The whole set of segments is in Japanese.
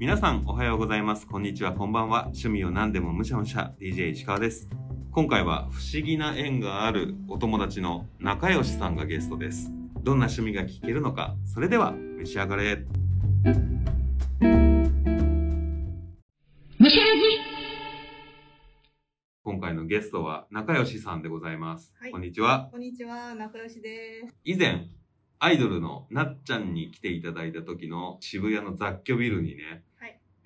皆さんおはようございます。こんにちは、こんばんは。趣味を何でもむしゃむしゃ、DJ 石川です。今回は不思議な縁があるお友達の仲良しさんがゲストです。どんな趣味が聞けるのか、それでは召し上がれ。今回のゲストは仲良しさんでございます。はいこんにちは。こんにちは、仲良しです。以前、アイドルのなっちゃんに来ていただいた時の渋谷の雑居ビルにね、はい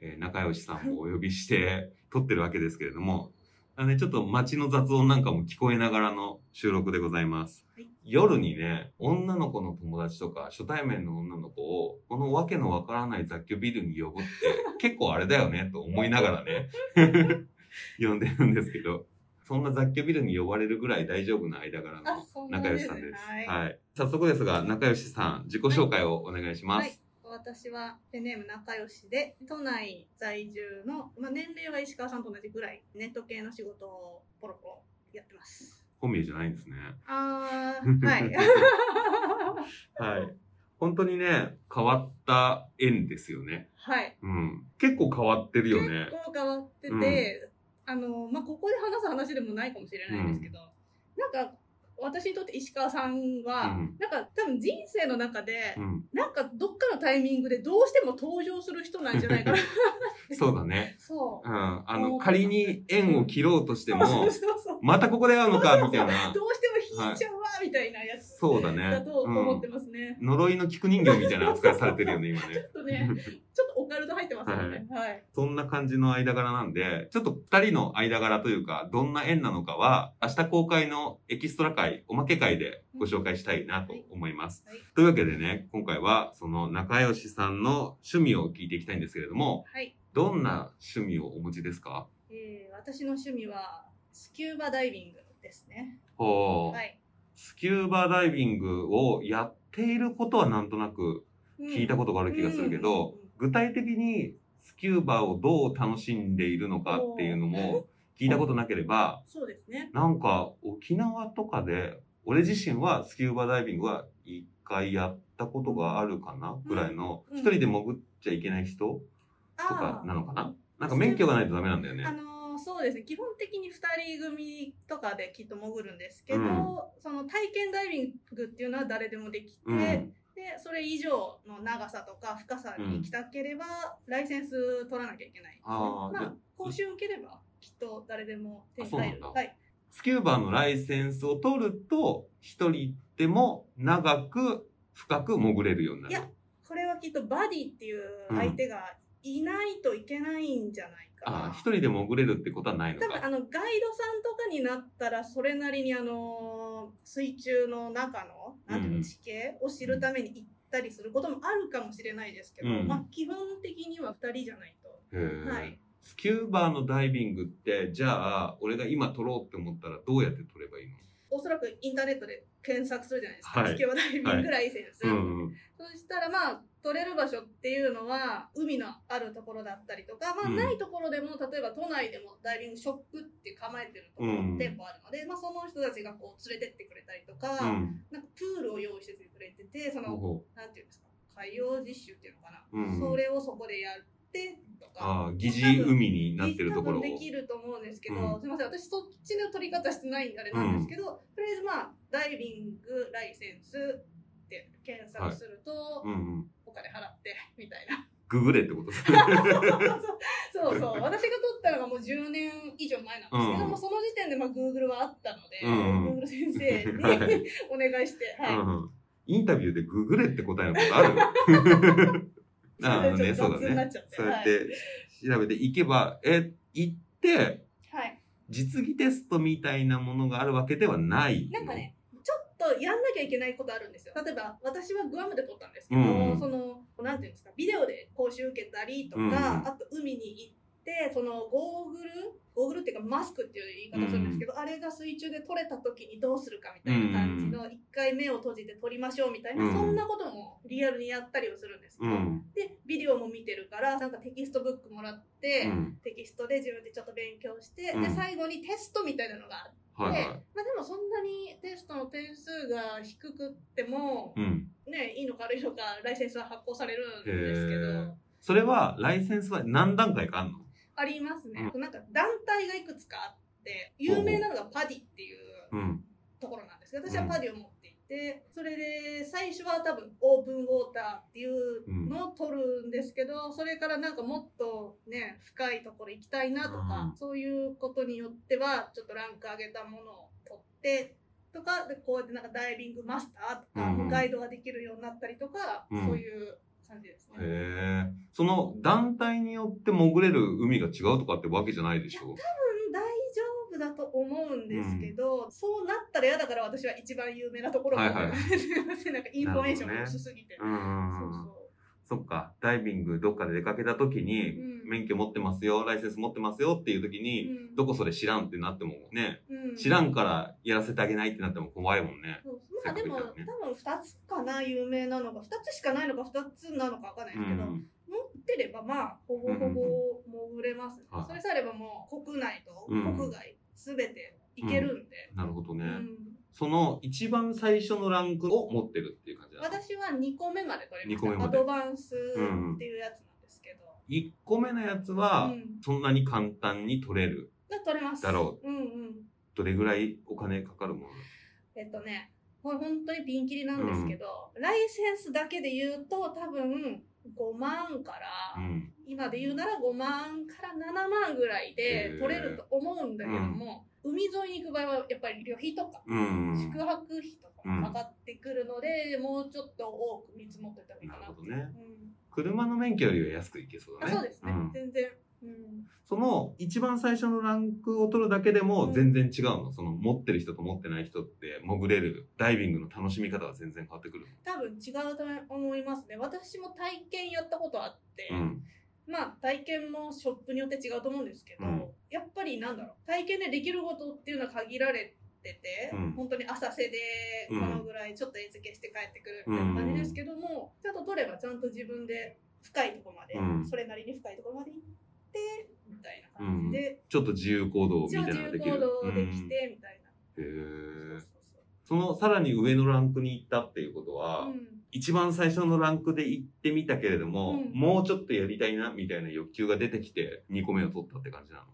えー仲良しさんをお呼びして撮ってるわけですけれども、あのね、ちょっと街の雑音なんかも聞こえながらの収録でございます。はい夜にね、女の子の友達とか初対面の女の子を、このわけのわからない雑居ビルに呼ぶって 結構あれだよねと思いながらね、呼んでるんですけど、そんな雑居ビルに呼ばれるぐらい大丈夫な間柄の仲良しさんです。はい。はい。早速ですが、仲良しさん、自己紹介をお願いします。はい私はペンネーム仲良しで、都内在住の、まあ、年齢は石川さんと同じぐらい、ネット系の仕事をポロポロやってます。本名じゃないんですね。あー、はい。はい。本当にね、変わった縁ですよね。はい。うん。結構変わってるよね。結構変わってて、あの、まあ、ここで話す話でもないかもしれないんですけど、なんか、私にとって石川さんは、うんなんか多分人生の中で、うん。なんかどっかのタイミングでどうしても登場する人なんじゃないかな。そうだね。そうう。ん。あの、仮に縁を切ろうとしても、またここで会うのか、みたいな。どうしても引いちゃうわ、みたいなやつそうだね。だと思ってうんますね。呪いの菊人形みたいな扱いされてるよね、今ね ちょ。っとね、ちょっとオカルト入ってますよね。はい。そんな感じの間柄なんで、ちょっと二人の間柄というか、どんな縁なのかは、明日公開のエキストラ会、おまけ会でご紹介したいなと思います。はいというわけでね、今回はその仲良しさんの趣味を聞いていきたいんですけれども、はい。どんな趣味をお持ちですか？えー私の趣味は、スキューバダイビングですね。ほう、はい。スキューバダイビングをやっていることはなんとなく聞いたことがある気がするけど、うん。具体的にスキューバをどう楽しんでいるのかっていうのも聞いたことなければ、そうですね。なんか沖縄とかで、俺自身はスキューバダイビングは一回やったことがあるかなぐらいの、うん。一人で潜っちゃいけない人とかなのかな？なんか免許がないとダメなんだよね。あ。のーそうですね。基本的に2人組とかできっと潜るんですけど、うん。その体験ダイビングっていうのは誰でもできて、うん。でそれ以上の長さとか深さに行きたければ、ライセンス取らなきゃいけないね。あまあ講習受ければきっと誰でも手にあそうなんだ。入るはい。スキューバのライセンスを取ると、一人でも長く深く潜れるようにないるや。これはきっとバディっていう相手がいないといけないんじゃないかな、あ、一人で潜れるってことはないのか。多分あのガイドさんとかになったらそれなりにあの水中の中のなんていううんの地形を知るために行ったりすることもあるかもしれないですけど、うん。まあ基本的には2人じゃないと。はい。スキューバーのダイビングって、じゃあ、俺が今撮ろうって思ったらどうやって撮ればいいの？おそらくインターネットで検索するじゃないですか、はい。スキューバダイビングライセンス、うんうん。そしたらまあ取れる場所っていうのは海のあるところだったりとか、まあ、うんないところでも、例えば都内でもダイビングショップって構えてるところ、うん店舗あるので、まあ、その人たちがこう連れてってくれたりとか、うん。なんかプールを用意してくれてて、その、ほなんていうんですか、海洋実習っていうのかな。うんそれをそこでやってとう。か。ああ、疑似海になってるところできると思うんですけど、うんすみません、私そっちの取り方してないんであれなんですけど、とりあえずまあ、ダイビングライセンスって検索すると、うんうん。お金払って、みたいな。ググれってことですね。そうそう、私が取ったのがもう10年以上前なんですけど、うんもうその時点でまあ Google はあったので、うん Google 先生にはいお願いして、はい。うんインタビューでググれって答えのことある？あ それそうだねちょっと雑になっちゃっ。てそうやって調べていけば、え、行って、はい。実技テストみたいなものがあるわけではない。なんかね、とやんなきゃいけないことあるんですよ。例えば、私はグアムで取ったんですけど、うんその、なんていうんですか、ビデオで講習受けたりとか、うんあと海に行って、そのゴーグル、ゴーグルっていうかマスクっていう言い方するんですけど、あれが水中で取れた時にどうするかみたいな感じの、一回目を閉じて取りましょうみたいな、うんそんなこともリアルにやったりをするんですけど、うん。で、ビデオも見てるから、なんかテキストブックもらって、うん。テキストで自分でちょっと勉強して、うんで、最後にテストみたいなのがあって、はいはい。まあでもそんなにテストの点数が低くっても、うん。ね、いいのか悪いのかライセンスは発行されるんですけど、それは、ライセンスは何段階かあんの？ありますね。なんか団体がいくつかあって、有名なのがパディっていううん。ところなんですけど、私はパディを持っていて、それで最初は多分オープンウォーターっていうのを取るんですけど、それからなんかもっとね、深いところ行きたいなとか、うん。そういうことによっては、ちょっとランク上げたものを取って、とか、でこうやってなんかダイビングマスターとか、うん。ガイドができるようになったりとか、うん。そういう感じですね。へえ。その団体によって潜れる海が違うとかってわけじゃないでしょ多分大丈夫だと思うんですけど、そうなったら嫌だから私は一番有名なところを、はいはい。すいません。なんかインフォメーションが薄すぎて、うんうんそうう。ん。そそっか。ダイビングどっかで出かけた時に、うん。免許持ってますよ、ライセンス持ってますよっていう時う、に、うん。どこそれ知らんってなってもね、うん。知らんからやらせてあげないってなっても怖いもんね。そうまあでも、多分2つかな有名なのが2つしかないのか2つなのかわかんないですけど、うん。持ってればまあほぼほぼ潜れますね、はいそれさえあればもう国内とうん国外すべて行けるんで、なるほどね。うんその一番最初のランクを持ってるっていう感じだ。私は2個目まで取りましアドバンスっていうやつなんですけど、1個目のやつは、うんそんなに簡単に取れる。が取れますだろう。うんうん。どれぐらいお金かかるもの？えっとね、これ本当にピンキリなんですけど、ライセンスだけで言うと多分5万から、うん。今で言うなら5万から7万ぐらいで取れると思うんだけども、海沿いに行く場合はやっぱり旅費とか、うん。宿泊費とかもかかってくるので、もうちょっと多く見積もってたらいいかななるほどねうん車の免許よりは安くいけそうだあね。そうですね、ん全然。うん。その一番最初のランクを取るだけでも全然違うの、その持ってる人と持ってない人って潜れるダイビングの楽しみ方が全然変わってくる多分違うと思いますね。私も体験やったことあって、うん。まあ体験もショップによって違うと思うんですけど、うん。やっぱりなんだろう。体験でできることっていうのは限られてて、うん。本当に浅瀬でこうん。のぐらいちょっと餌付けして帰ってくるみたいな感じですけども、ちゃんと取ればちゃんと自分で深いところまで、うん。それなりに深いところまで行ってみたいな感じで、ちょっと自由行動みたいなのができる。行動できてみたいな。うん。へえそのさらに上のランクに行ったっていうことは、そううん。一番最初のランクで行ってみたけれども、うん。もうちょっとやりたいなみたいな欲求が出てきて2個目を取ったって感じなの？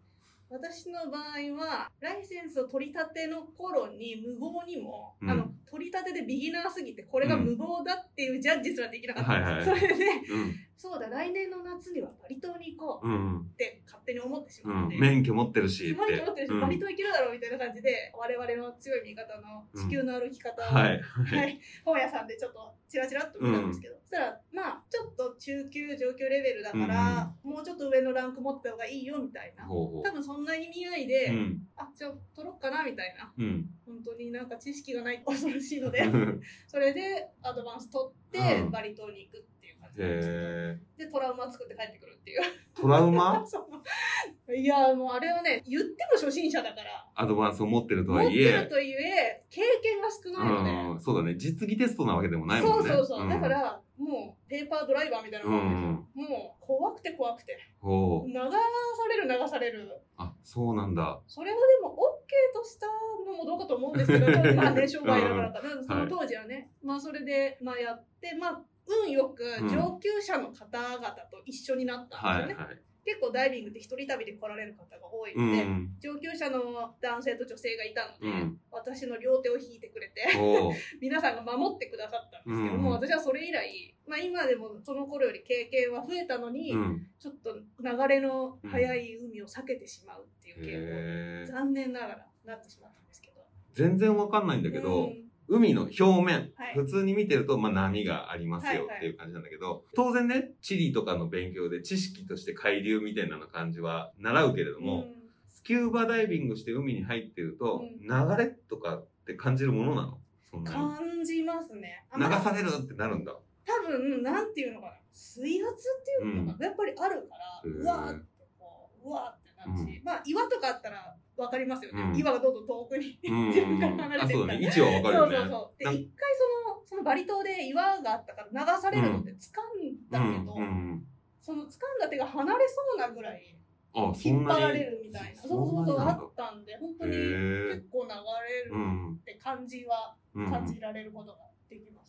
私の場合はライセンスを取り立ての頃に無謀にも、うん。あの取り立てでビギナーすぎてこれが無謀だっていうジャッジすらできなかったんですよ、はいはいそれでうんそうだ来年の夏にはバリ島に行こううんって勝手に思ってしうまって、ん。免許持ってるしっすごいと思ってるし、うん。バリ島行けるだろうみたいな感じで我々の強い味方の地球の歩き方を、はいはい、本屋さんでちょっとチラチラっと見たんですけど、そしたらまあちょっと中級上級レベルだから、もうちょっと上のランク持った方がいいよみたいな。多分そんな意味合いで、ううん。あじゃあ取ろっかなみたいな。うん。本当になんか知識がない恐ろしいので。それでアドバンス取って、うん。バリ島に行くってでトラウマ作って帰ってくるっていう。トラウマ？いやもうあれをね言っても初心者だから。アドバンスを持ってると持ってはいえるとはいえ経験が少ないので、うん、そうだね。実技テストなわけでもないもんね。そうそうそう、ん。だからもうペーパードライバーみたいなもんですよ、もう怖くて怖くて。流される流される。あそうなんだ。それをでも OK としたのもどうかと思うんですけど まあね商売だからかな、その当時はね、まあそれでまあやってまあ運よくうん。上級者の方々と一緒になったんですよね、はいはい。結構ダイビングって一人旅で来られる方が多いので、うん。上級者の男性と女性がいたので、うん。私の両手を引いてくれて 皆さんが守ってくださったんですけどうんも、私はそれ以来、まあ、今でもその頃より経験は増えたのに、うん。ちょっと流れの速い海を避けてしまうっていう傾向残念ながらなってしまったんですけど。全然わかんないんだけど、うん海の表面、はい普通に見てると、まあ、波がありますよはいはいっていう感じなんだけど、当然ね、地理とかの勉強で知識として海流みたいなの感じは習うけれども、うんスキューバダイビングして海に入ってると、うん流れとかって感じるものなの？感じますね。あ流まあされるってなるんだ。多分、なんていうのかな。水圧っていうのかな。やっぱりあるから、へーうわーってこう、うわーってなるし、まあ岩とかあったらわかりますよね。うん岩がどんどん遠くにうん自分から離れあ、てるから。そうだね。位置はわかるよね。そうそうそう。で、一回その、そのバリ島で岩があったから流されるのって掴んだけど、うんうんその掴んだ手が離れそうなぐらい。引っ張られるみたいな。そそうそうそう、あったんで、本当へにえ結構流れるうんって感じはうん。感じられることができます。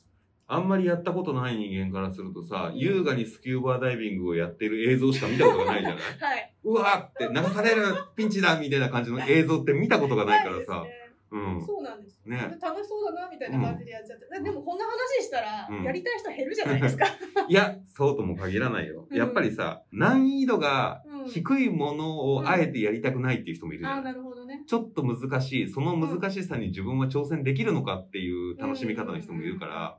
あんまりやったことない人間からするとさ、優雅にスキューバーダイビングをやってる映像しか見たことがないじゃない？はい。うわーって流されるピンチだみたいな感じの映像って見たことがないからさ。ねうん。そうなんです。ね楽しそうだなみたいな感じでやっちゃって。でもこんな話したら、うんやりたい人減るじゃないですか。いや、そうとも限らないよ。うんやっぱりさ、難易度がうん低いものをあえてやりたくないっていう人もいるじああ、ゃん。なるほどね。ちょっと難しい、その難しさに自分は挑戦できるのかっていう楽しみ方の人もいるから、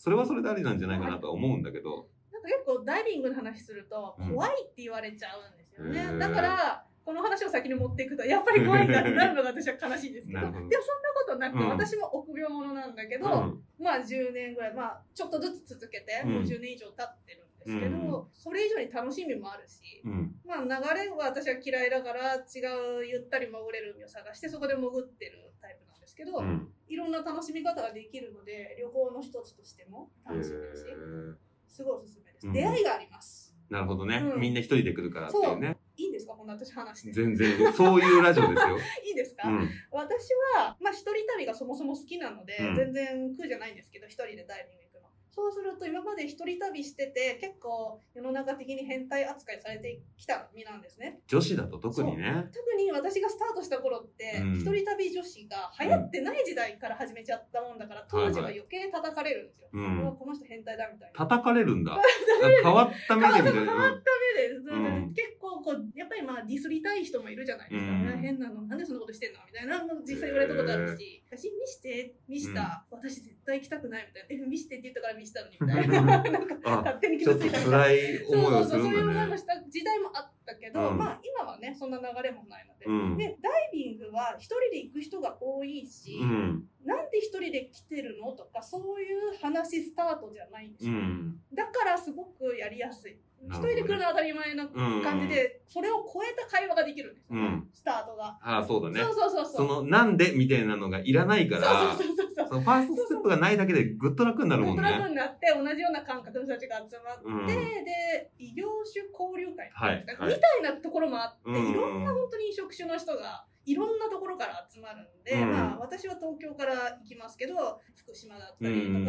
それはそれでありなんじゃないかなとは思うんだけど。なんか結構ダイビングの話するとうん。怖いって言われちゃうんですよね。へー。だから、この話を先に持っていくと、やっぱり怖いんだってなるのが私は悲しいんですけど、でもそんなことなく、うん。私も臆病者なんだけど、うん。まあ10年ぐらい、まあちょっとずつ続けて、うん。もう10年以上経ってるんですけど、うん。それ以上に楽しみもあるし、うん。まあ流れは私は嫌いだから違うゆったり潜れる海を探してそこで潜ってるタイプなんですけど、うん。いろんな楽しみ方ができるので旅行の一つとしても楽しみだし、へー。すごいおすすめです、うん。出会いがあります。なるほどね。うん。みんな一人で来るからっていうね。いいんですか？こんな私話して。全然、そういうラジオですよ。いいですか、うん。私は、まあ、一人旅がそもそも好きなので、うん。全然苦じゃないんですけど一人でダイビングそうすると今まで一人旅してて結構世の中的に変態扱いされてきた身なんですね。女子だと特にね。特に私がスタートした頃って、うん。一人旅女子が流行ってない時代から始めちゃったもんだから、当時は余計叩かれるんですよ、うん。うわこの人変態だみたいな。叩かれるんだ。変わった目で変わな。った目で、うん。結構こうやっぱりまあディスりたい人もいるじゃないですか、うん。ね変なのなんでそんなことしてんのみたいな。の実際言われたことあるし。写真見して見した、私絶対行きたくないみたいな。え見してって言ったから見したのに。みたいな。なんかあ、勝手に傷ついたみたいなそうそうそうそういう。思いもした時代もあったけど、うん。まあ今はねそんな流れもないので、うん。でダイビングは一人で行く人が多いし、うん。なんで一人で来てるのとかそういう話スタートじゃないんですよ、うん。だからすごくやりやすい一人で来るのは当たり前なうん。感じで、それを超えた会話ができるんですよ、うん。スタートが、ああ、そうだね。そ。うそうそうそう。その、なんでみたいなのがいらないから、そうそうそうそうそのファーストステップがないだけでぐっと楽になるもんグッドラブね。になって同じような感覚の人たちが集まって、うん。で異業種交流会はいみはい。たいなところもあって、うん。いろんな本当に職種の人がいろんなところから集まるんで、うん。まあ、私は東京から行きますけど福島だったりとか、うん。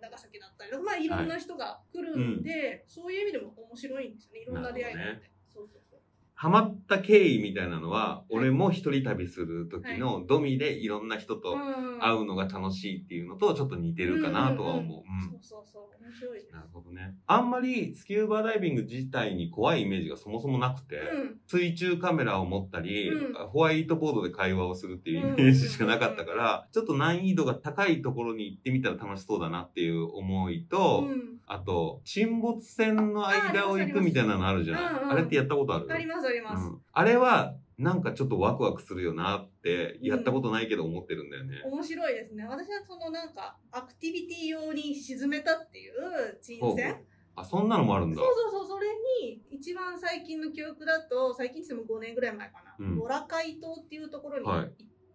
長崎だったりとか、まあ、いろんな人が来るんで、そういう意味でも面白いんですよね。いろんな出会いがあって。ハマった経緯みたいなのは、俺も一人旅する時のドミでいろんな人とうん会うのが楽しいっていうのとちょっと似てるかなとは思う。そうそうそう。面白い。なるほどね。あんまりスキューバダイビング自体に怖いイメージがそもそもなくて、うん。水中カメラを持ったり、うん。ホワイトボードで会話をするっていうイメージしかなかったから、ちょっと難易度が高いところに行ってみたら楽しそうだなっていう思いと、うん。あと、沈没船の間を行くみたいなのあるじゃん。ああれってやったことある？ありますあります、うん。あれは、なんかちょっとワクワクするよなって、やったことないけど思ってるんだよね。面白いですね。私はそのなんかアクティビティ用に沈めたっていう沈ほうほう。船あ、そんなのもあるんだ。そうそうそうそれに一番最近の記憶だと最近って言っても5年ぐらい前かな、うん。ボラ海島っていうところにはい行っ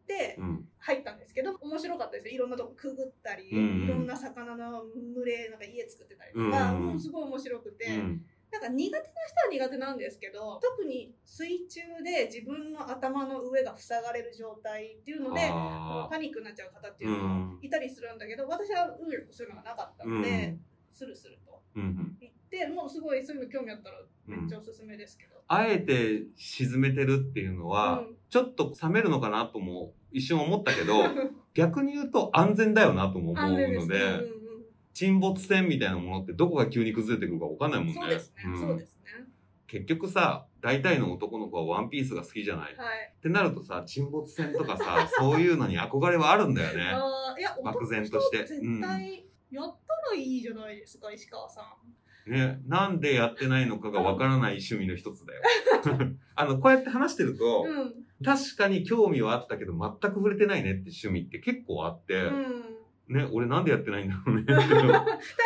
てうん。入ったんですけど、面白かったです。よいろんなとこくぐったり、うんいろんな魚の群れなんか家作ってたりとか、うん。もうすごい面白くて、うん。なんか苦手な人は苦手なんですけど特に水中で自分の頭の上が塞がれる状態っていうのであパニックになっちゃう方っていうのもいたりするんだけど、私は運よくそういうのがなかったので、うん。スルスルと。行ってもうすごいそういうの興味あったらめっちゃおすすめですけど。あえて沈めてるっていうのは、うん。ちょっと冷めるのかなとも一瞬思ったけど、逆に言うと安全だよなとも思うので、うんうん沈没船みたいなものってどこが急に崩れてくるか分かんないもんね。そうですね、うんそうですね。結局さ、大体の男の子はワンピースが好きじゃない、はい。ってなるとさ、沈没船とかさ、そういうのに憧れはあるんだよね。いや、漠然として絶対やったらいいじゃないですか、石川さん。ね、なんでやってないのかがわからない趣味の一つだよ。あの、こうやって話してると、うん。確かに興味はあったけど全く触れてないねって趣味って結構あって、うん。ね、俺なんでやってないんだろうね。多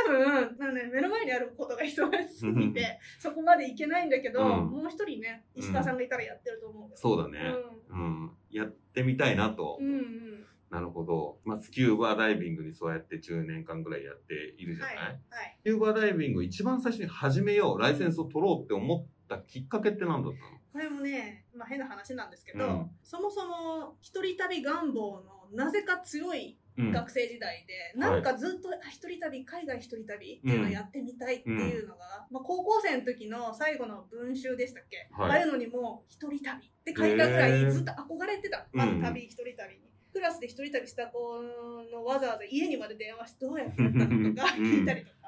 分なんで目の前にあることが忙しすぎてそこまでいけないんだけど、うんもう一人ね石川さんがいたらやってると思う、そうだね、うん。やってみたいなと。うん、うんうんなるほど。まあ、スキューバーダイビングにそうやって10年間ぐらいやっているじゃない、はいはいスキューバーダイビング一番最初に始めよう、ライセンスを取ろうって思ったきっかけって何だったの？これもね、まあ、変な話なんですけど、うんそもそも一人旅願望のなぜか強いうん。学生時代で、なんかずっとあ一人旅海外一人旅っていうのをやってみたいっていうのが、まあ、高校生の時の最後の文集でしたっけ、はい。ああいうのにも一人旅って書いたぐらいずっと憧れてた、うんあの旅一人旅に。クラスで一人旅した子のわざわざ家にまで電話してどうやってやったのとかうん。聞いたりとか、うん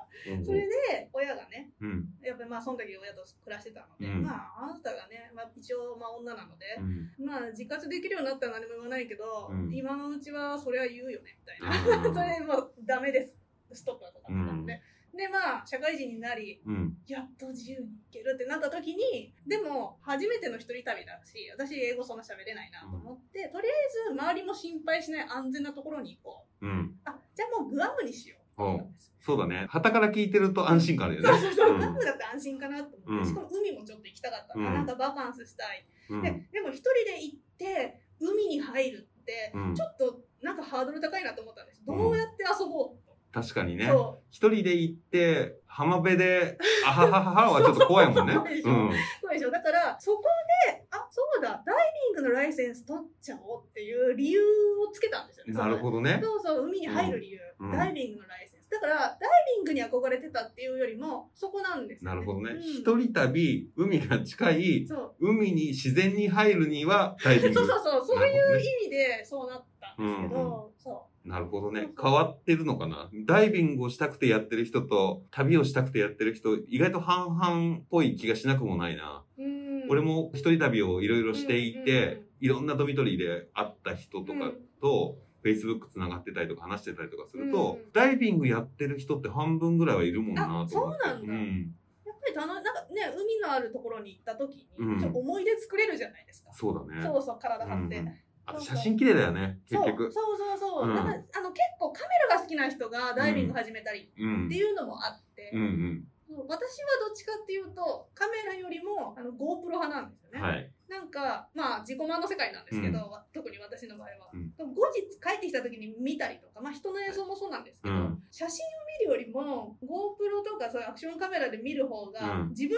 それで親がねうん。やっぱりまあその時親と暮らしてたので、うん。まああなたがね、まあ、一応まあ女なので、うん。まあ自活できるようになったら何も言わないけど、うん。今のうちはそれは言うよねみたいな、うん それもうダメです。ストップだとかってなので、でまあ社会人になりうん。やっと自由に行けるってなった時にでも初めての一人旅だし私英語そんな喋れないなと思って、とりあえず周りも心配しない安全なところに行こう。うん。あじゃあもうグアムにしようんそうだね。旗から聞いてると安心感あるよね。そうそうそう、うんグアムだって安心かなと思って、うんしかも海もちょっと行きたかったうんなんかバカンスしたい、うん。ででも一人で行って海に入るってうんちょっとなんかハードル高いなと思ったんです。どうやって遊ぼう確かにね。そ一人で行って、浜辺で、あはははははちょっと怖いもんね。そうでしょ。だから、そこで、あ、そうだ、ダイビングのライセンス取っちゃおうっていう理由をつけたんですよね。なるほどね。そうそう、海に入る理由、うんダイビングのライセンス。だから、ダイビングに憧れてたっていうよりも、そこなんですよ、なるほどねうん。一人旅、海が近い。海に自然に入るにはダイビング。そうそうそう、そういう意味でそうなったんですけど、そなるほどね変わってるのかな？ダイビングをしたくてやってる人と、旅をしたくてやってる人、意外と半々っぽい気がしなくもないな。う。うん。俺も一人旅をいろいろしていうんうんて、いろんなドミトリーで会った人とかと、Facebook つながってたりとか話してたりとかすると、うんダイビングやってる人って半分ぐらいはいるもんなと思って。あそうなんだん。やっぱなんかね、海のあるところに行った時に、思い出作れるじゃないですか。そうだね。そうそう、体張って。うんあと写真綺麗だよね、結局。そうそうそう。そう、うん。なんかあの結構カメラが好きな人がダイビング始めたりうん。って。いうのもあって、うんうん。私はどっちかっていうとカメラよりもあの GoPro 派なんですよね、はい。なんかまあ自己満の世界なんですけど、特に私の場合は、うん。でも後日帰ってきた時に見たりとか、まあ、人の映像もそうなんですけど、うん。写真を見るよりも GoPro とかそういうアクションカメラで見る方が、うん。自分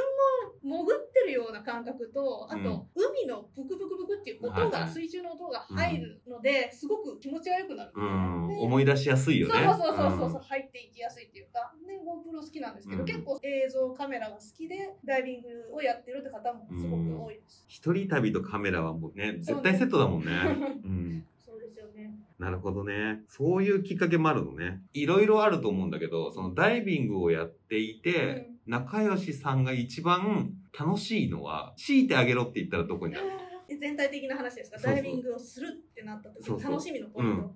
も潜ってるような感覚とあと、うん。海のブクブクブクっていう音が、水中の音が入るので、すごく気持ちが良くなる。思い出しやすいよね。そうそうそうそうそう、ん。入っていきやすいっていうか。で GoPro 好きなんですけど、うん。結構映像カメラが好きでダイビングをやってるって方もすごく多いです、一人旅とカメラはもうね、絶対セットだもんね。うん。そうですよね。なるほどね。そういうきっかけもあるのね。いろいろあると思うんだけど、そのダイビングをやっていて、仲良しさんが一番楽しいのは、強いてあげろって言ったらどこになるえ全体的な話ですか？ダイビングをするってなった時の楽しみのポイント。うん。は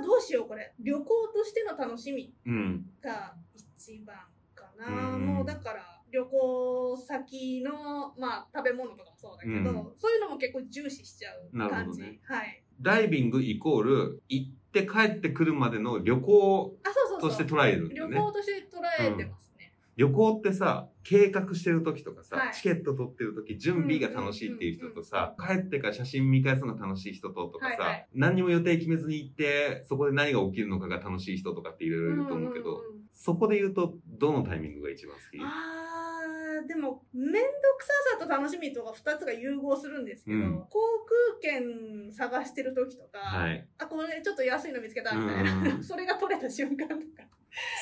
あどうしようこれ。旅行としての楽しみうん。が一番かな、うんもうだから旅行先のまあ食べ物とかもそうだけど、うん。そういうのも結構重視しちゃう感じ、ね。はい。ダイビングイコール、行って帰ってくるまでの旅行あそうそうそう。として捉えるね。旅行として捉えてます。ね、旅行ってさ、計画してる時とかさ、はい。チケット取ってる時、準備が楽しいっていう人とさ、帰ってから写真見返すのが楽しい人ととかさ、はいはい。何にも予定決めずに行って、そこで何が起きるのかが楽しい人とかっていろいろいると思うけど、そこで言うと、どのタイミングが一番好き？でも面倒くささと楽しみとか2つが融合するんですけど、うん航空券探してる時とか、はい。あこれちょっと安いの見つけたみたいな、うん それが取れた瞬間とか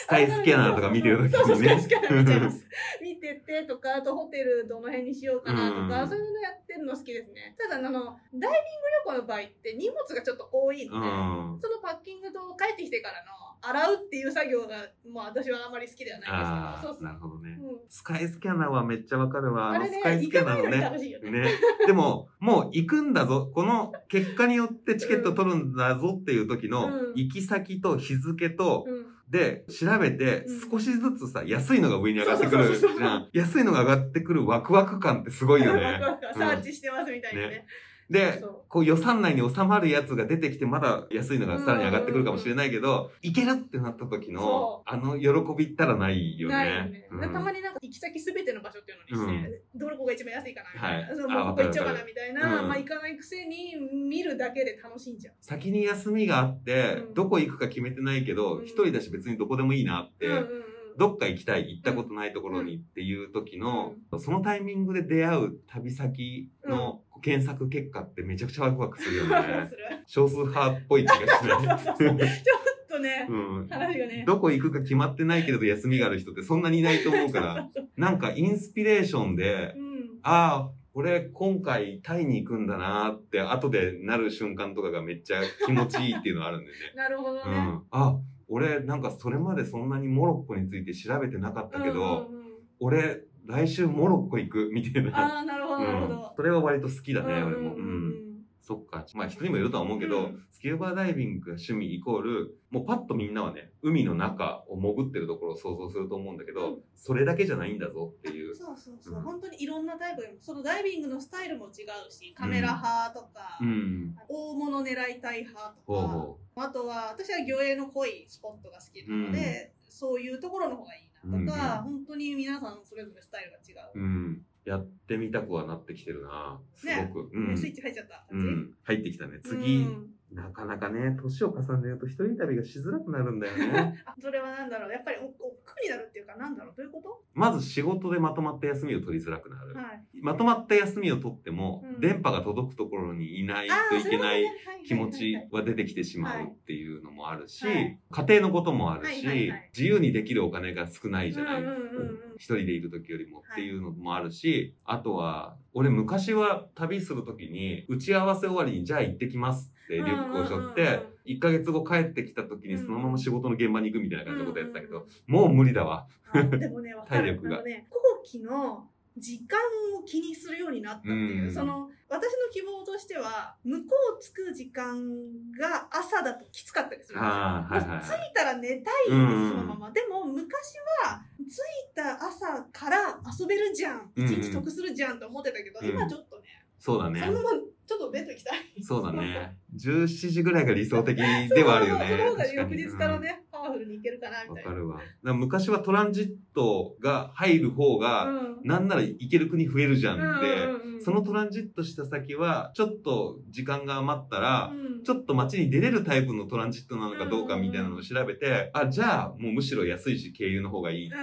スカイスキャナーとか見てる時 そうそうにね。スカイスキャナー見ちゃいます 見ててとかあとホテルどの辺にしようかなとか、うんそういうのやってるの好きですねただあのダイビング旅行の場合って荷物がちょっと多いので、うん。そのパッキングと帰ってきてからの洗うっていう作業がもう私はあまり好きではないですけどそうそうなるほどね。うんスカイスキャナーはめっちゃわかるわ。あのスカイスキャナーのね。ねね。でも、もう行くんだぞ。この結果によってチケット取るんだぞっていう時のうん行き先と日付と、うんで、調べてうん少しずつさ、安いのが上に上がってくるじゃん。安いのが上がってくるワクワク感ってすごいよワねク。ワクサーチしてますみたいなねねでこう予算内に収まるやつが出てきて、まだ安いのがさらに上がってくるかもしれないけど、行けるってなった時のそ、あの喜びったらないよないよね。ね。。うん。でたまになんか行き先すべての場所っていうのにして、どれこが一番安いかなみたいな、はい。そうもうここ行っちゃおうかなみたいな、うん。まあ行かないくせに見るだけで楽しんじゃう。先に休みがあって、うん。どこ行くか決めてないけど、うん。一人だし別にどこでもいいなって、うんうんうんどっか行きたい、行ったことないところにっていう時の、そのタイミングで出会う旅先の検索結果ってめちゃくちゃワクワクするよね。少数派っぽい気がしない。ちょっとね、うん。話がね。どこ行くか決まってないけれど休みがある人ってそんなにいないと思うから、なんかインスピレーションでそう、うん。ああ、俺今回タイに行くんだなーって後でなる瞬間とかがめっちゃ気持ちいいっていうのがあるんでね。なるほどね。うん。あ、俺なんかそれまでそんなにモロッコについて調べてなかったけど、うんうんうん俺来週モロッコ行くみたいな。ああ、なるほど、なるほうんど。それは割と好きだね、うん俺も。うん。そっか。まあ人にもよるとは思うけど、うんスキューバダイビングが趣味イコール、もうパッとみんなはね、海の中を潜ってるところを想像すると思うんだけど、うんそれだけじゃないんだぞっていう。そうそうそう、うん本当にいろんなタイプそのダイビングのスタイルも違うしカメラ派とか、うん。大物狙いたい派とか、ほうほあとは私は魚影の濃いスポットが好きなので、そういうところの方がいいなとか、うん本当に皆さんそれぞれスタイルが違う、う。うん。やってみたくはなってきてるな。すごく。うん。スイッチ入っちゃったうん。入ってきたね。次、うんなかなかね、年を重ねると一人旅がしづらくなるんだよね。あ それはなんだろう。やっぱりお億劫になるっていうかなんだろう。どういうこまず仕事でまとまった休みを取りづらくなる。とはい。まとまった休みを取っても、うん。電波が届くところにいないあとーいけない気持ちは出てきてしまうっていうのもあるし、はい。家庭のこともあるし、はいはいはい。自由にできるお金が少ないじゃない、うんうんうんうん。一人でいる時よりもっていうのもあるし、あとは、俺昔は旅する時に、打ち合わせ終わりにじゃあ行ってきますってリュックを背負って、1ヶ月後帰ってきた時にそのまま仕事の現場に行くみたいな感じのことやってたけど、もう無理だわ。あでもね。体力がね、後期の時間を気にするようになったっていう、うんその、私の希望としては、向こう着く時間が朝だときつかったりするんですよ。はいはい着いたら寝たいんです、うんそのまま。でも、昔は、着いた朝から遊べるじゃん。うん一日得するじゃんと思ってたけど、うん今ちょっとね、そうだねそ。のままちょっとベッド行きたい。そうだね。17時ぐらいが理想的ではあるよね。その方が翌日からね、パワフルにいけるかな、みたいな。わかるわ。昔はトランジットが入る方が、うんなんなら行ける国増えるじゃんで、うんうんうんそのトランジットした先は、ちょっと時間が余ったら、うんちょっと街に出れるタイプのトランジットなのかどうかみたいなのを調べて、あ、じゃあもうむしろ安いし経由の方がいいって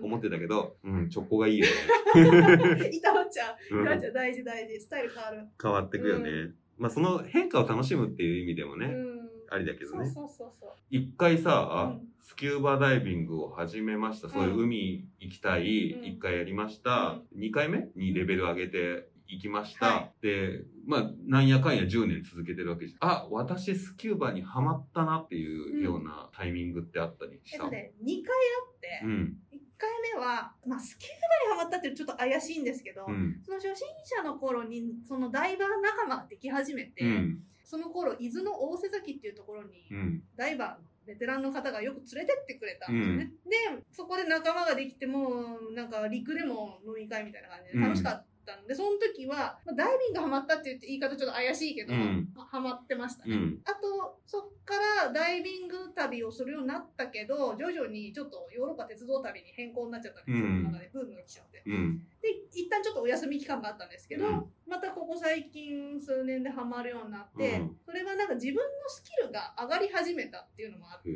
思ってたけど、うん、直行がいいよね。いたわちゃん。うんいたわちゃん大事大事。スタイル変わる。変わってくよね。うまあその変化を楽しむっていう意味でもね、うん。ありだけどね。そうそうそうそう。一回さ、うんスキューバダイビングを始めました。そういう海行きたい、うん一回やりました。二回目にレベル上げて行きました。はで、まあ、なんやかんや10年続けてるわけじゃん。あ、私スキューバにハマったなっていうようなタイミングってあったりした？えっとね、2回あって、うん。1回目は、まあ、スキューバにハマったっていうちょっと怪しいんですけど、うん。その初心者の頃に、そのダイバー仲間ができ始めて、うん。その頃、伊豆の大瀬崎っていうところに、うん。ダイバーのベテランの方がよく連れてってくれたんですよね。で、そこで仲間ができても、なんか陸でも飲み会みたいな感じで楽しかったんで、その時は、まあダイビングハマったって言って言い方ちょっと怪しいけど、うんまあハマってましたね。うん。あと、そっからダイビング旅をするようになったけど、徐々にちょっとヨーロッパ鉄道旅に変更になっちゃったんですよ、うんなんかね、ブームが来ちゃって。うん。で、一旦ちょっとお休み期間があったんですけど、うん。またここ最近数年でハマるようになって、うん。それはなんか自分のスキルが上がり始めたっていうのもあって、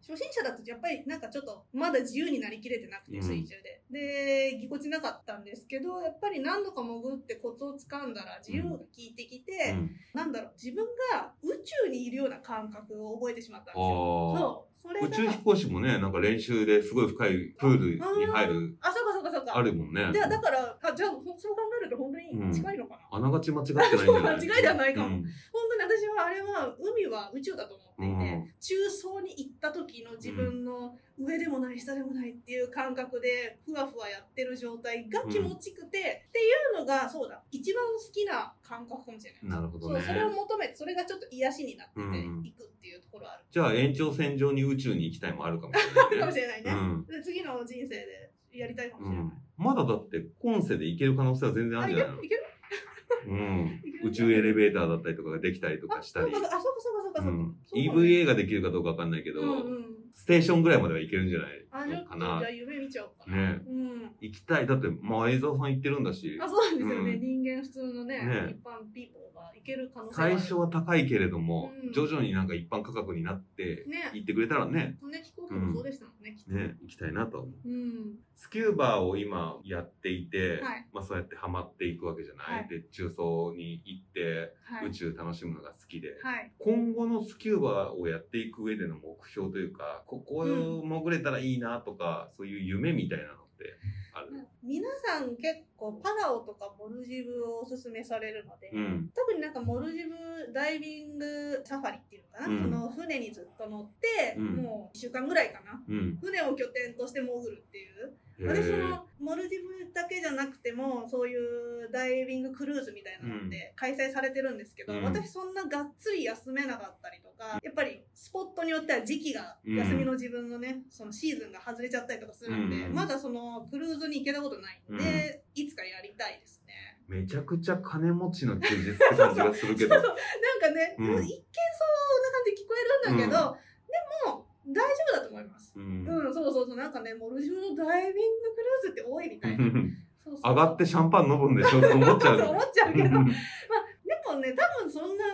初心者だとやっぱりなんかちょっとまだ自由になりきれてなくてうん。水中で、でぎこちなかったんですけどやっぱり何度か潜ってコツをつかんだら自由が効いてきて、うん。なんだろう自分が宇宙にいるような感覚を覚えてしまったんですよ。そう。それが宇宙飛行士もね、なんか練習ですごい深いプールに入る、あそうかそうかそうか。あるもんね。でだからあじゃあほそう考えると本当に近いのかな、あながち間違ってないんじゃない？間違いではないかも。うん。本当に私はあれは海は宇宙だと思っていて、うん中層に行った時の自分の上でもない下でもないっていう感覚でふわふわやってる状態が気持ちくて、っていうのがそうだ。一番好きな感覚かもしれない。なるほどね。それを求めてそれがちょっと癒しになっててうん行くっていうところある、じゃあ延長線上に宇宙に行きたいもあるかもしかれないね。もしれないね、うん。で次の人生でやりたいかもしれない、うん、まだだって今世で行ける可能性は全然あるんじゃない。のいけるうん。宇宙エレベーターだったりとかができたりとかあしたり、あそうかそうかそうかそうか、うん、そうかもね EVA ができるかどうかわかんないけど、うんうんステーションぐらいまではいけるんじゃないあ、ちょっとかなじゃあ夢見ちゃおうかな。ねうん。行きたい。だって、前澤さん行ってるんだしあ、、そうなんですよね。うん人間普通のねね一般ピーポーが行ける可能性がある。最初は高いけれども、うん徐々になんか一般価格になって、ね。行ってくれたらね、ね、飛行機もそうでしたもんね、きっと。ね、行きたいなとは思う。うん。スキューバーを今やっていて、はいまあそうやってハマっていくわけじゃない、はいで、中層に行って、はい。宇宙楽しむのが好きで、はい。今後のスキューバーをやっていく上での目標というか、ここを潜れたらいいなとか、そういう夢みたいなのってある。皆さん結構パラオとかモルジブをおすすめされるので、うん。特になんかモルジブダイビングサファリっていうのかな、うんその船にずっと乗って、うんもう1週間ぐらいかなうん。船を拠点として潜るっていうへ私のモルジブだけじゃなくてもそういうダイビングクルーズみたいなのって開催されてるんですけど、うん。私そんながっつり休めなかったりとかやっぱりスポットによっては時期が休みの自分のね、そのシーズンが外れちゃったりとかするんで、うん。まだそのクルーズに行けたことないんで、いつかやりたいですね。めちゃくちゃ金持ちの休日って感じがするけど。そうそうなんかね、うん。一見そうな感じで聞こえるんだけど、大丈夫だと思います。うんうん、そうそうそう、なんかね、モルジブのダイビングクルーズって多いみたいな。そうそう上がってシャンパン飲むんでしょって思っちゃう。思っちゃうけど、まあ、うんでもね、多分そんな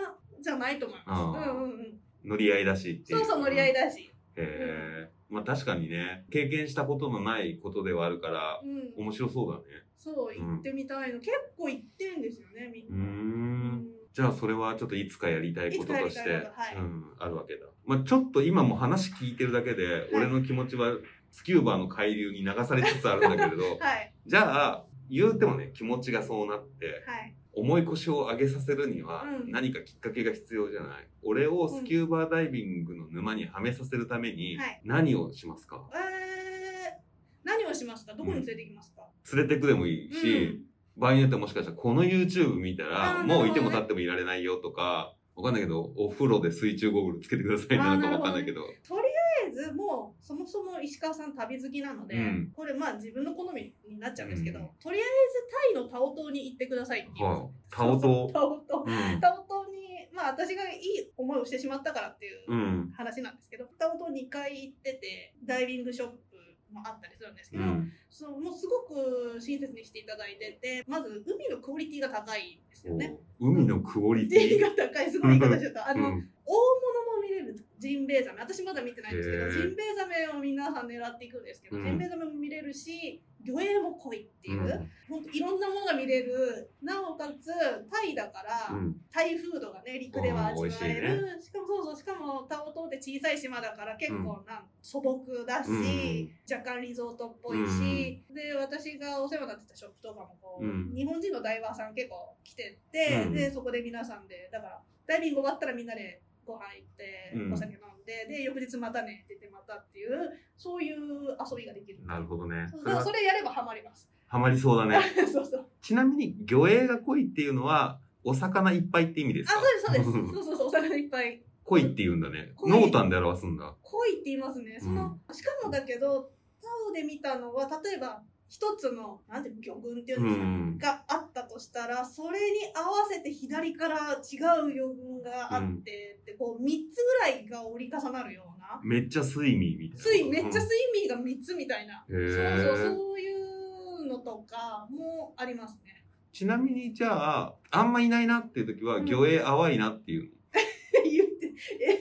じゃないと思います。あうんーうんうん。乗り合いだしいう。そうそう、乗り合いだし。へえ。まあ確かにね、経験したことのないことではあるから、うん。面白そうだね。そう、行ってみたいの。結構行ってんですよね、みん。な。うんじゃあそれはちょっといつかやりたいこととして、はい。うん、あるわけだ。まあちょっと今も話聞いてるだけで、俺の気持ちはスキューバーの海流に流されつつあるんだけれど、はい。じゃあ、言うてもね、気持ちがそうなって、はい。重い腰を上げさせるにはうん。何かきっかけが必要じゃない、俺をスキューバーダイビングの沼にはめさせるためにはい。何をしますか、えー、何をしますか？どこに連れて行きますか、連れてくでもいいし、場合によってはもしかしたらこの YouTube 見たらもういても立ってもいられないよとか、わかんないけど、お風呂で水中ゴーグルつけてくださいなのかわかんないけど。とりあえずもうそもそも石川さん旅好きなので、うん。これまあ自分の好みになっちゃうんですけど、うん。とりあえずタイのタオ島に行ってくださいっていう、はい。タオ島タオ島うん。タオ島にまあ私がいい思いをしてしまったからっていううん。話なんですけど、タオ島2回行っててダイビングショップもあったりするんですけど、うん。そうもうすごく親切にしていただいててまず海のクオリティが高いんですよね。お海のクオリティ？が高いすごい言い方しちゃった。あの、うん大物も見れるジンベエザメ。私まだ見てないんですけどジンベエザメを皆さん狙っていくんですけど、うん。ジンベエザメも見れるし魚影も濃いっていう、うん。ほんといろんなものが見れる。なおかつタイだから、うん。タイフードがね陸では味わえる、しかもそうそうしかもタオ島って小さい島だから結構なん、素朴だし、うん。若干リゾートっぽいし、で私がお世話になってたショップとかもこう、うん。日本人のダイバーさん結構来てて、うん。でそこで皆さんでだからダイビング終わったらみんなでご飯行って、うんお酒飲んでで翌日またねって言ってまたっていうそういう遊びができるなるほどね。それはそれやればハマりますハマりそうだね。そうそうちなみに魚影が濃いっていうのは、お魚いっぱいって意味ですか？あそうですそうです そうそうそうお魚いっぱい濃いって言うんだね。濃淡で表すんだ。濃いって言いますね。その、しかもだけど、タオで見たのは、例えば、一つの、なんていうの魚群っていうんですか、うんがあったとしたら、それに合わせて左から違う魚群があって、でこう、3つぐらいが折り重なるような。めっちゃ睡眠みたいな。水、めっちゃうん睡眠が3つみたいな。へーそうそう、そういうのとかもありますね。ちなみにじゃあ、あんまいないなっていう時は、うん魚影淡いなっていう 言って、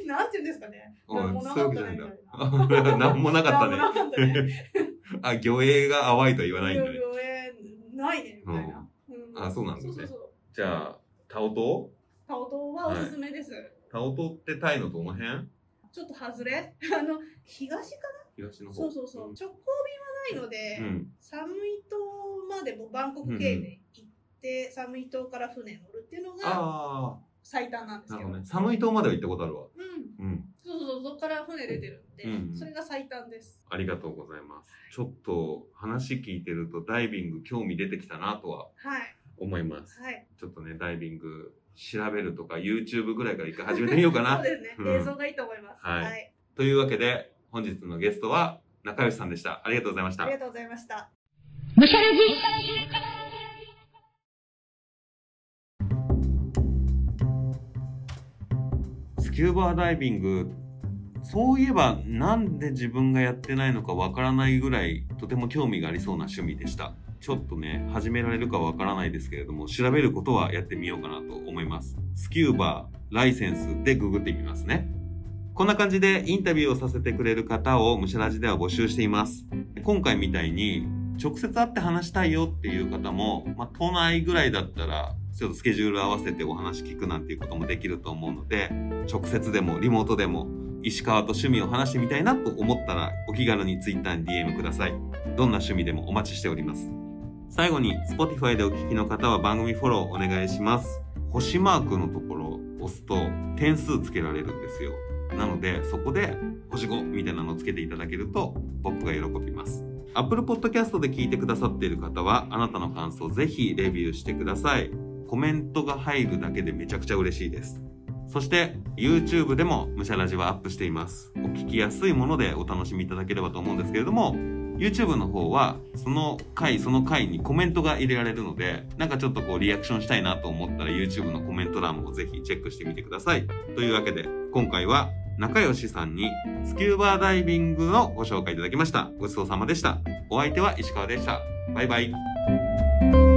え、なんて言うんですかね？の。なんもなかったねな。んもなかった。ね。あ、魚影が淡いとは言わないんだね。魚影ないね、みたいな。うんあそうなんだねそうそうそう。じゃあ、タオ島タオ島はおすすめです。タオ島ってタイのどの辺？ちょっと外れ あの、東か東の方。なそうそうそう。直行便はないので、うん。サムイ島までもバンコク経由で行って、サムイ島から船乗るっていうのがあ最短なんであ、すけど。どね。寒い島までは行ったことあるわ。うん。うん。そうそうそう、そこから船出てるんで、うんそれが最短です。ありがとうございます。ちょっと話聞いてるとダイビング興味出てきたなとははい。思います。はい。ちょっとね、ダイビング調べるとか YouTube ぐらいから一回始めてみようか そうな。ですね。うん映像がいいと思います。はいはい。というわけで、本日のゲストは仲良しさんでした。ありがとうございましたあり。がとうございました。むしゃらじスキューバーダイビングそういえばなんで自分がやってないのかわからないぐらいとても興味がありそうな趣味でしたちょっとね始められるかわからないですけれども調べることはやってみようかなと思います。スキューバーライセンスでググってみますね。こんな感じでインタビューをさせてくれる方をムシャラジでは募集しています。今回みたいに直接会って話したいよっていう方も、まあ、都内ぐらいだったらちょっとスケジュール合わせてお話聞くなんていうこともできると思うので直接でもリモートでも石川と趣味を話してみたいなと思ったらお気軽に Twitter に DM ください。どんな趣味でもお待ちしております。最後に Spotify でお聞きの方は番組フォローお願いします。星マークのところを押すと点数つけられるんですよ。なのでそこで星5みたいなのをつけていただけると僕が喜びます。Apple Podcast で聞いてくださっている方はあなたの感想ぜひレビューしてください。コメントが入るだけでめちゃくちゃ嬉しいです。そして YouTube でもムシャラジはアップしています。お聞きやすいものでお楽しみいただければと思うんですけれども YouTube の方はその回その回にコメントが入れられるのでなんかちょっとこうリアクションしたいなと思ったら YouTube のコメント欄もぜひチェックしてみてください。というわけで今回は仲良しさんにスキューバーダイビングのご紹介いただきました。ごちそうさまでした。お相手は石川でした。バイバイ。